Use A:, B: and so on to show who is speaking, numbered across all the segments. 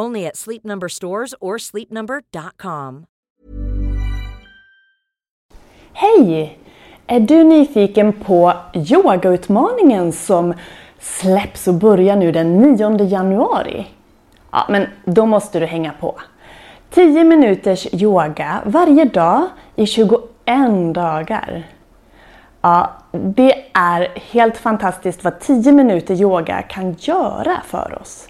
A: Only at Sleep Number stores or sleepnumber.com.
B: Hej! Är du nyfiken på yogautmaningen som släpps och börjar nu den 9 januari? Ja, men då måste du hänga på. 10 minuters yoga varje dag i 21 dagar. Ja, det är helt fantastiskt vad 10 minuter yoga kan göra för oss.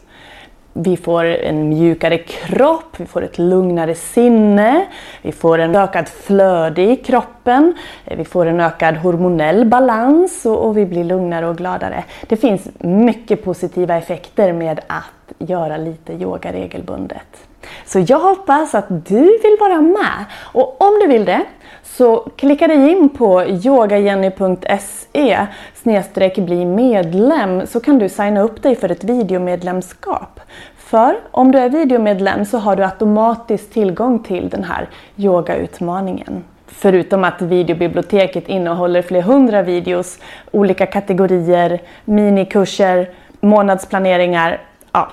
B: Vi får en mjukare kropp, vi får ett lugnare sinne, vi får en ökad flöde i kroppen, eh, vi får en ökad hormonell balans och, och, vi blir lugnare och gladare. Det finns mycket positiva effekter med att göra lite yoga regelbundet. Så jag hoppas att du vill vara med och om du vill det så klicka dig in på yogajenny.se bli medlem så kan du signa upp dig för ett videomedlemskap. För om du är videomedlem så har du automatiskt tillgång till den här yogautmaningen. Förutom att videobiblioteket innehåller flera hundra videos, olika kategorier, minikurser, månadsplaneringar. Ja,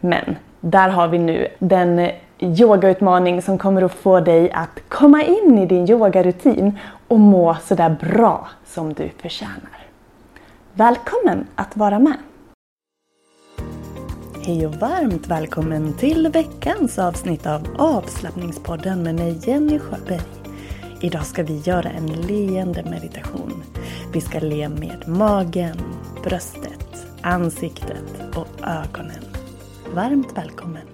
B: men där har vi nu den yogautmaning som kommer att få dig att komma in i din yogarutin och må sådär bra som du förtjänar. Välkommen att vara med! Hej och varmt välkommen till veckans avsnitt av avslappningspodden med mig Jenny Sjöberg. Idag ska vi göra en leende meditation. Vi ska le med magen, bröstet, ansiktet och ögonen. Varmt välkommen!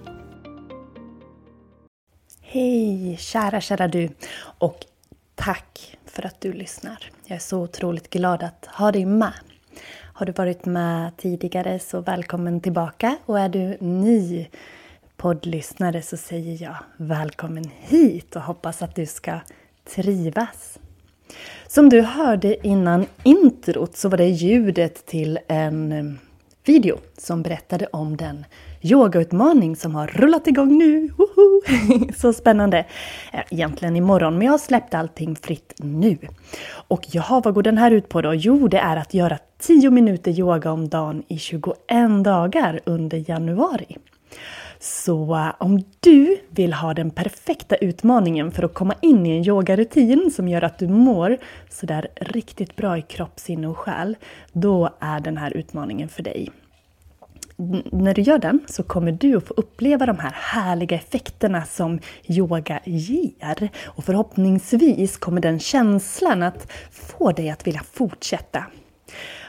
B: Hej kära, kära du! Och tack för att du lyssnar. Jag är så otroligt glad att ha dig med. Har du varit med tidigare så välkommen tillbaka och är du ny poddlyssnare så säger jag välkommen hit och hoppas att du ska trivas. Som du hörde innan introt så var det ljudet till en video som berättade om den yogautmaning som har rullat igång nu. Woho! Så spännande! Eh, egentligen imorgon, men jag har släppt allting fritt nu. Och jaha, vad går den här ut på då? Jo, det är att göra 10 minuter yoga om dagen i 21 dagar under januari. Så eh, om du vill ha den perfekta utmaningen för att komma in i en yogarutin som gör att du mår sådär riktigt bra i kropp, sinne och själ, då är den här utmaningen för dig när du gör den så kommer du att få uppleva de här härliga effekterna som yoga ger. Och förhoppningsvis kommer den känslan att få dig att vilja fortsätta.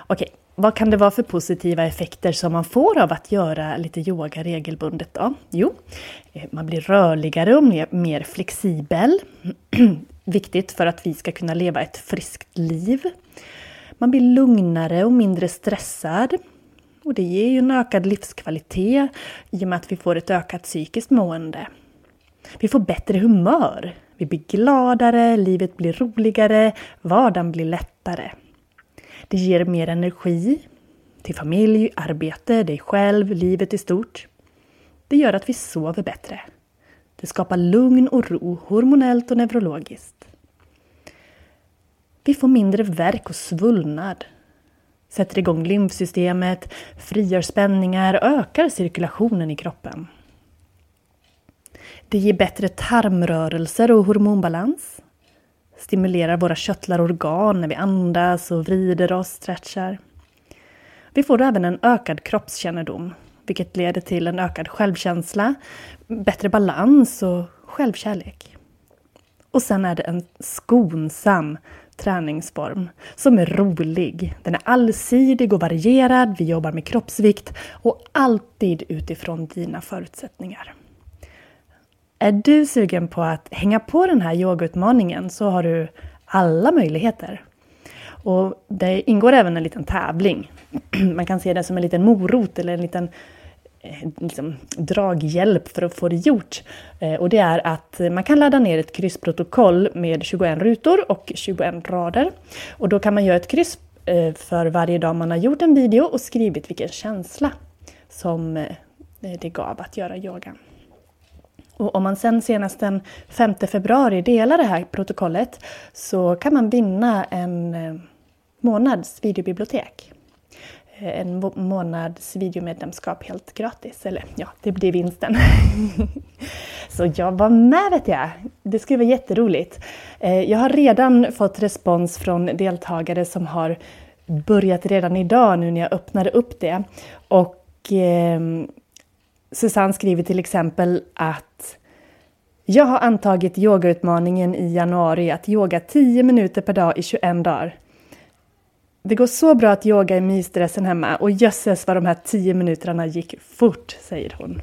B: Okej, vad kan det vara för positiva effekter som man får av att göra lite yoga regelbundet då? Jo, eh, man blir rörligare och mer, mer flexibel. Viktigt för att vi ska kunna leva ett friskt liv. Man blir lugnare och mindre stressad. Och det ger ju en ökad livskvalitet i och med att vi får ett ökat psykiskt mående. Vi får bättre humör. Vi blir gladare, livet blir roligare, vardagen blir lättare. Det ger mer energi till familj, arbete, dig själv, livet i stort. Det gör att vi sover bättre. Det skapar lugn och ro hormonellt och neurologiskt. Vi får mindre värk och svullnad. Sätter igång lymfsystemet, frigör spänningar och ökar cirkulationen i kroppen. Det ger bättre tarmrörelser och hormonbalans. Stimulerar våra köttlar och organ när vi andas och vrider oss, stretchar. Vi får även en ökad kroppskännedom, vilket leder till en ökad självkänsla, bättre balans och självkärlek. Och sen är det en skonsam träningsform som är rolig. Den är allsidig och varierad, vi jobbar med kroppsvikt och alltid utifrån dina förutsättningar. Är du sugen på att hänga på den här yogautmaningen så har du alla möjligheter. Och det ingår även en liten tävling. Man kan se det som en liten morot eller en liten Eh, liksom, draghjälp för att få det gjort. Eh, och det är att man kan ladda ner ett kryssprotokoll med 21 rutor och 21 rader. Och då kan man göra ett kryss eh, för varje dag man har gjort en video och skrivit vilken känsla som det gav att göra yoga. Och om man sen senast den 5 februari delar det här protokollet så kan man vinna en månads videobibliotek. En månads videomedlemskap helt gratis. Eller ja, det blir vinsten. så jag var med vet jag! Det skulle vara jätteroligt. Eh, jag har redan fått respons från deltagare som har börjat redan idag nu när jag öppnade upp det. Och eh, Susanne skriver till exempel att jag har antagit yogautmaningen i januari att yoga 10 minuter per dag i 21 dagar. Det går så bra att yoga i mysdressen hemma och jösses vad de här tio minuterna gick fort, säger hon.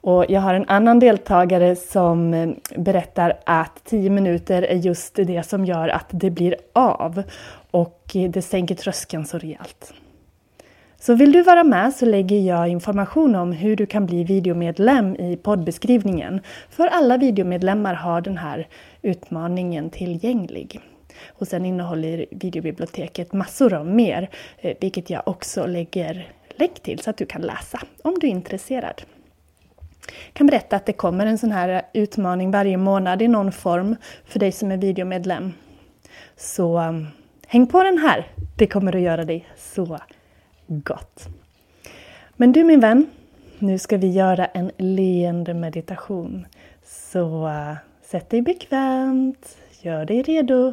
B: Och jag har en annan deltagare som eh, berättar att 10 minuter är just det som gör att det blir av och eh, det sänker tröskeln så rejält. Så vill du vara med så lägger jag information om hur du kan bli videomedlem i poddbeskrivningen. För alla videomedlemmar har den här utmaningen tillgänglig. Och sen innehåller videobiblioteket massor av mer, eh, vilket jag också lägger länk till så att du kan läsa om du är intresserad. Jag kan berätta att det kommer en sån här utmaning varje månad i någon form för dig som är videomedlem. Så um, häng på den här! Det kommer att göra dig så gott. Men du min vän, nu ska vi göra en leende meditation. Så uh, sätt dig bekvämt, gör dig redo,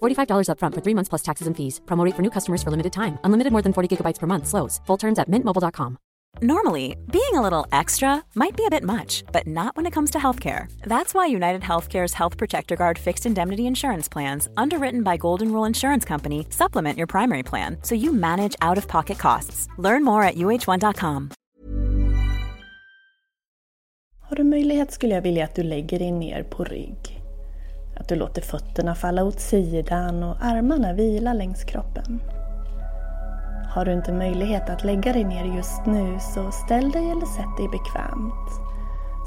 C: $45 upfront for three months plus taxes and fees. Promote for new customers for limited time. Unlimited more than 40 gigabytes per month. Slows. Full terms at mintmobile.com.
D: Normally, being a little extra might be a bit much, but not when it comes to healthcare. That's why United Healthcare's Health Protector Guard fixed indemnity insurance plans, underwritten by Golden Rule Insurance Company, supplement your primary plan so you manage out of pocket costs. Learn more at uh1.com.
B: Har du möjlighet skulle jag vilja att du lägger dig ner på rygg. Du låter fötterna falla åt sidan och armarna vila längs kroppen. Har du inte möjlighet att lägga dig ner just nu så ställ dig eller sätt dig bekvämt.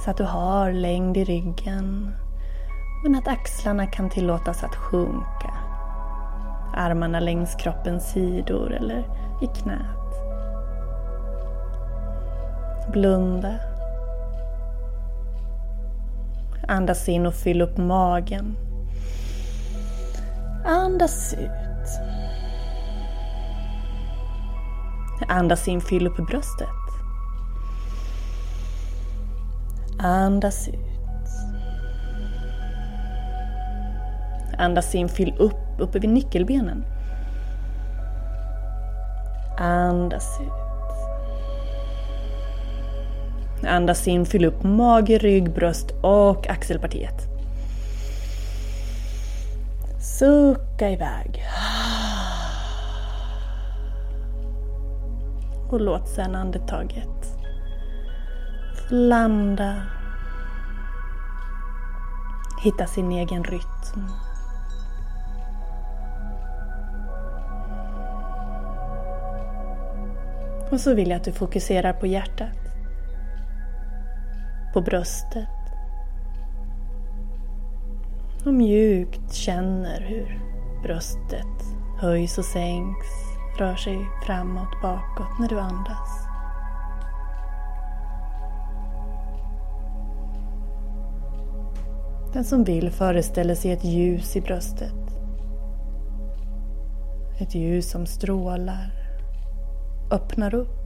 B: Så att du har längd i ryggen men att axlarna kan tillåtas att sjunka. Armarna längs kroppens sidor eller i knät. Blunda. Andas in och fyll upp magen. Andas ut. Andas in, fyll upp bröstet. Andas ut. Andas in, fyll upp, uppe vid nyckelbenen. Andas ut. Andas in, fyll upp mage, rygg, bröst och axelpartiet. Sucka iväg. Och låt sedan andetaget landa. Hitta sin egen rytm. Och så vill jag att du fokuserar på hjärtat. På bröstet. Och mjukt känner hur bröstet höjs och sänks, rör sig framåt, bakåt när du andas. Den som vill föreställer sig ett ljus i bröstet. Ett ljus som strålar, öppnar upp.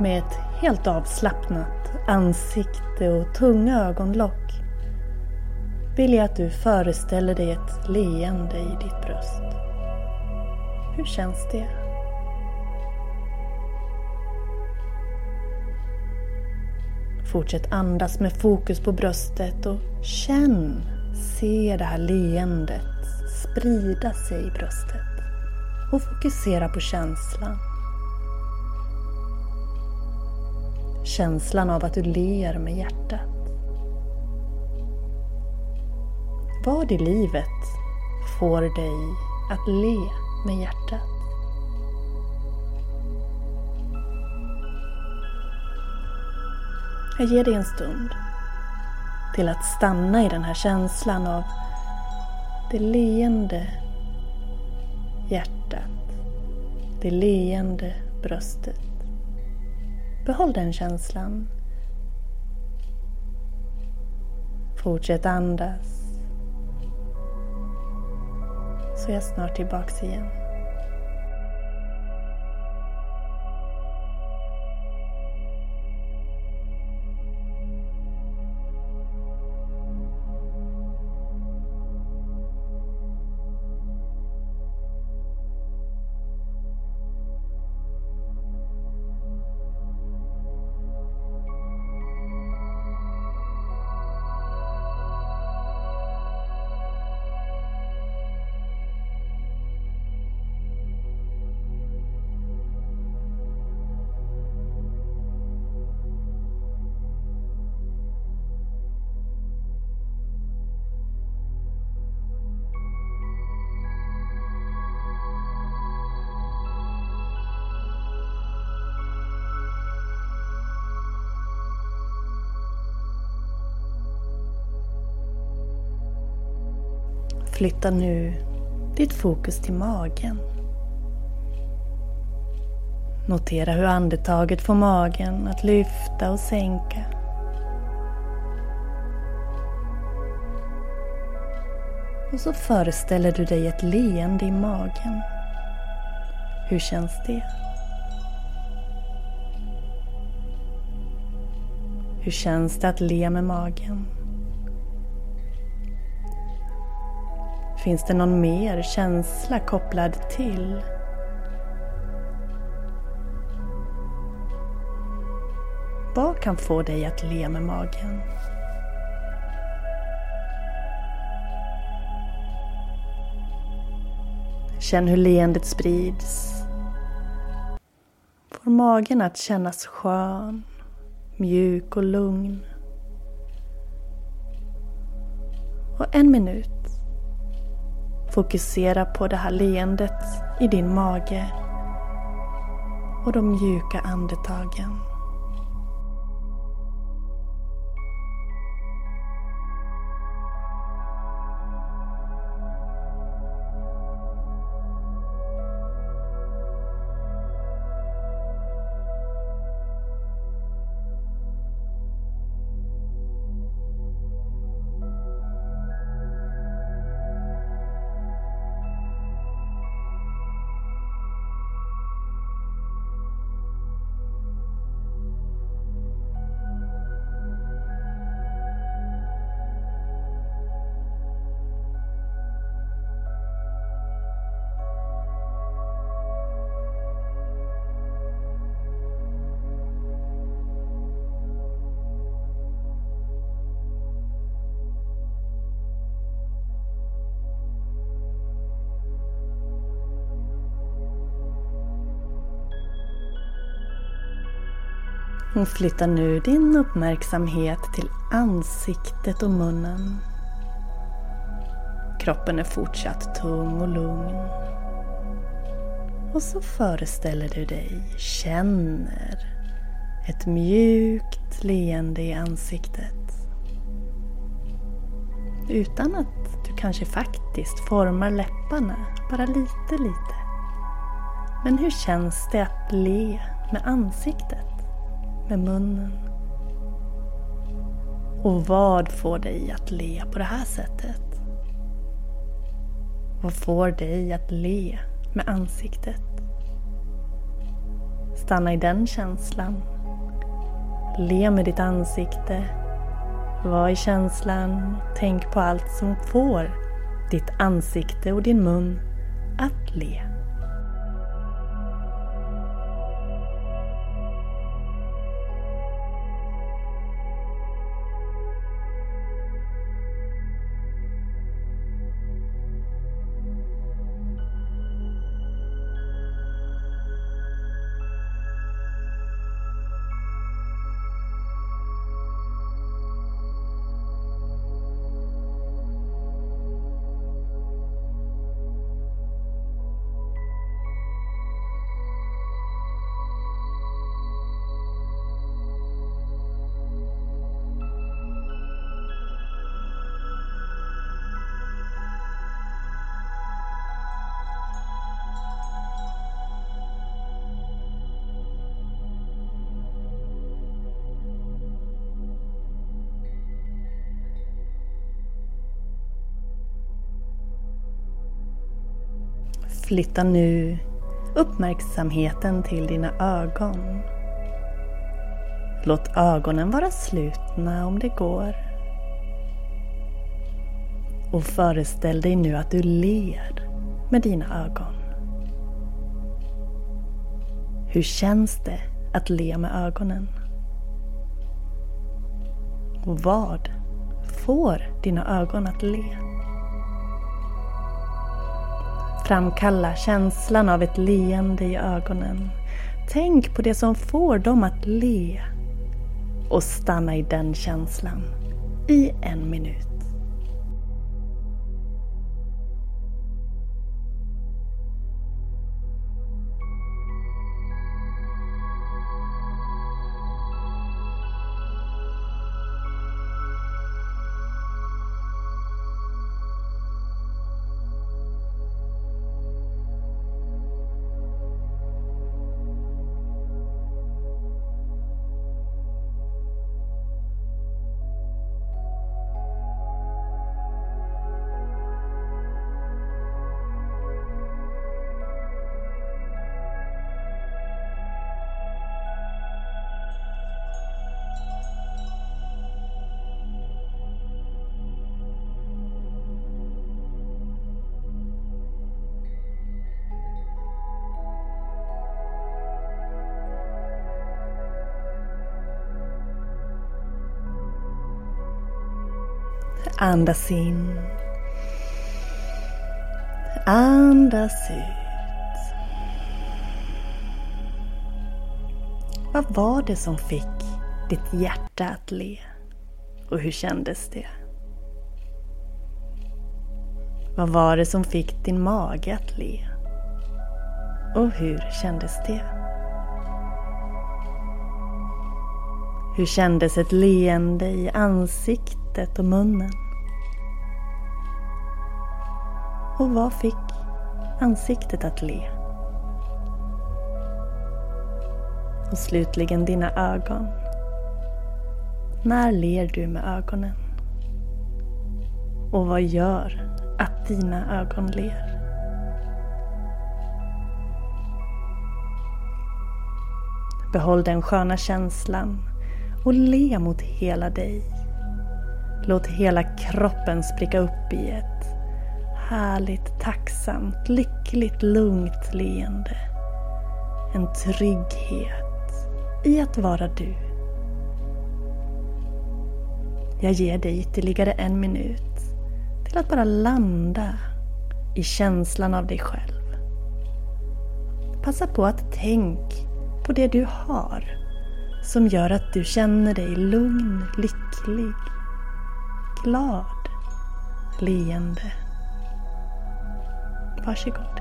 B: Med ett helt avslappnat ansikte och tunga ögonlock vill jag att du föreställer dig ett leende i ditt bröst. Hur känns det? Fortsätt andas med fokus på bröstet och känn, se det här leendet sprida sig i bröstet. Och fokusera på känslan. Känslan av att du ler med hjärtat. Vad i livet får dig att le med hjärtat? Jag ger dig en stund till att stanna i den här känslan av det leende hjärtat, det leende bröstet. Behåll den känslan. Fortsätt andas. Så är jag snart tillbaks igen. Flytta nu ditt fokus till magen. Notera hur andetaget får magen att lyfta och sänka. Och så föreställer du dig ett leende i magen. Hur känns det? Hur känns det att le med magen? Finns det någon mer känsla kopplad till? Vad kan få dig att le med magen? Känn hur leendet sprids. Får magen att kännas skön, mjuk och lugn. Och en minut Fokusera på det här leendet i din mage och de mjuka andetagen. Hon flyttar nu din uppmärksamhet till ansiktet och munnen. Kroppen är fortsatt tung och lugn. Och så föreställer du dig, känner ett mjukt leende i ansiktet. Utan att du kanske faktiskt formar läpparna, bara lite, lite. Men hur känns det att le med ansiktet? Med munnen? Och vad får dig att le på det här sättet? Vad får dig att le med ansiktet? Stanna i den känslan. Le med ditt ansikte. Var i känslan. Tänk på allt som får ditt ansikte och din mun att le. Flytta nu uppmärksamheten till dina ögon. Låt ögonen vara slutna om det går. Och föreställ dig nu att du ler med dina ögon. Hur känns det att le med ögonen? Och vad får dina ögon att le? Framkalla känslan av ett leende i ögonen. Tänk på det som får dem att le. Och stanna i den känslan i en minut. Andas in. Andas ut. Vad var det som fick ditt hjärta att le? Och hur kändes det? Vad var det som fick din mage att le? Och hur kändes det? Hur kändes ett leende i ansiktet och munnen? Och vad fick ansiktet att le? Och slutligen dina ögon. När ler du med ögonen? Och vad gör att dina ögon ler? Behåll den sköna känslan och le mot hela dig. Låt hela kroppen spricka upp i ett härligt, tacksamt, lyckligt, lugnt leende. En trygghet i att vara du. Jag ger dig ytterligare en minut till att bara landa i känslan av dig själv. Passa på att tänk på det du har som gör att du känner dig lugn, lycklig, glad, leende Varsågod.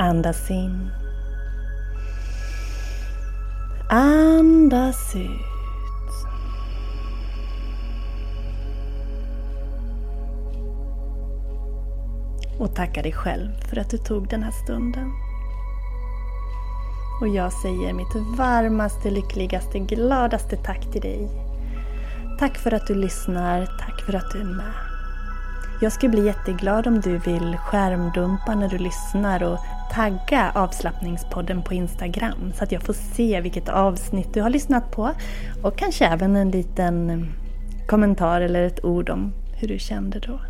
B: Andas in. Andas ut. Och tacka dig själv för att du tog den här stunden. Och jag säger mitt varmaste, lyckligaste, gladaste tack till dig. Tack för att du lyssnar, tack för att du är med. Jag skulle bli jätteglad om du vill skärmdumpa när du lyssnar och tagga avslappningspodden på Instagram så att jag får se vilket avsnitt du har lyssnat på och kanske även en liten eh, kommentar eller ett ord om hur du kände då.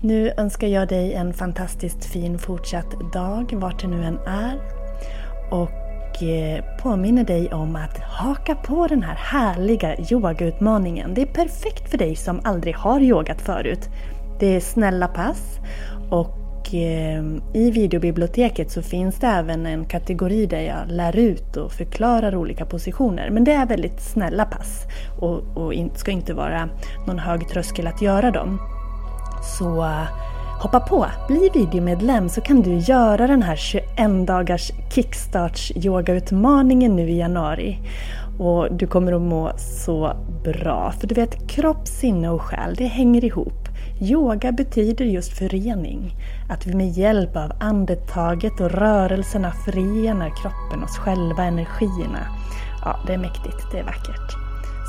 B: Nu önskar jag dig en fantastiskt fin fortsatt dag vart du nu än är och eh, påminner dig om att haka på den här härliga yogautmaningen. Det är perfekt för dig som aldrig har yogat förut. Det är snälla pass och Eh, i videobiblioteket så finns det även en kategori där jag lär ut och förklarar olika positioner. Men det är väldigt snälla pass och, och ska inte vara någon hög tröskel att göra dem. Så eh, hoppa på, bli videomedlem så kan du göra den här 21 dagars kickstarts yogautmaningen nu i januari. Och du kommer att må så bra. För du vet, kropp, sinne och själ, det hänger ihop. Yoga betyder just förening. Att vi med hjälp av andetaget och rörelserna förenar kroppen, oss själva, energierna. Ja, det är mäktigt, det är vackert.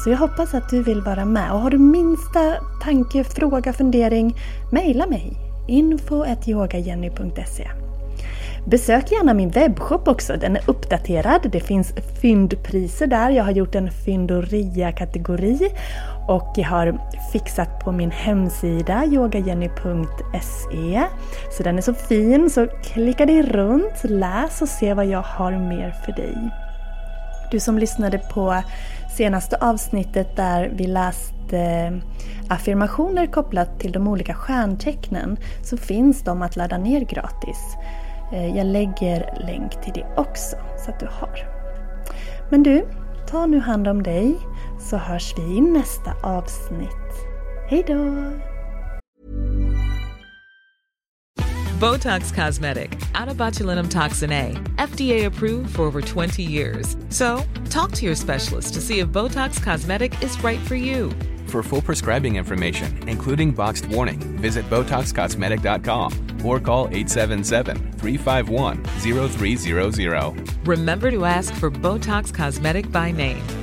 B: Så jag hoppas att du vill vara med och har du minsta tanke, fråga, fundering, mejla mig info.yogajenny.se Besök gärna min webbshop också, den är uppdaterad. Det finns fyndpriser där. Jag har gjort en fyndoria-kategori och jag har fixat på min hemsida yogajenny.se. Så den är så fin, så klicka dig runt, läs och se vad jag har mer för dig. Du som lyssnade på senaste avsnittet där vi läste affirmationer kopplat till de olika stjärntecknen så finns de att ladda ner gratis. Eh, jag lägger länk till det också så att du har. Men du, ta nu hand om dig så hörs vi i nästa avsnitt. Hej då!
E: Botox Cosmetic, out toxin A, FDA approved for over 20 years. So, talk to your specialist to see if Botox Cosmetic is right for you.
F: For full prescribing information, including boxed warning, visit BotoxCosmetic.com or call 877-351-0300.
E: Remember to ask for Botox Cosmetic by name.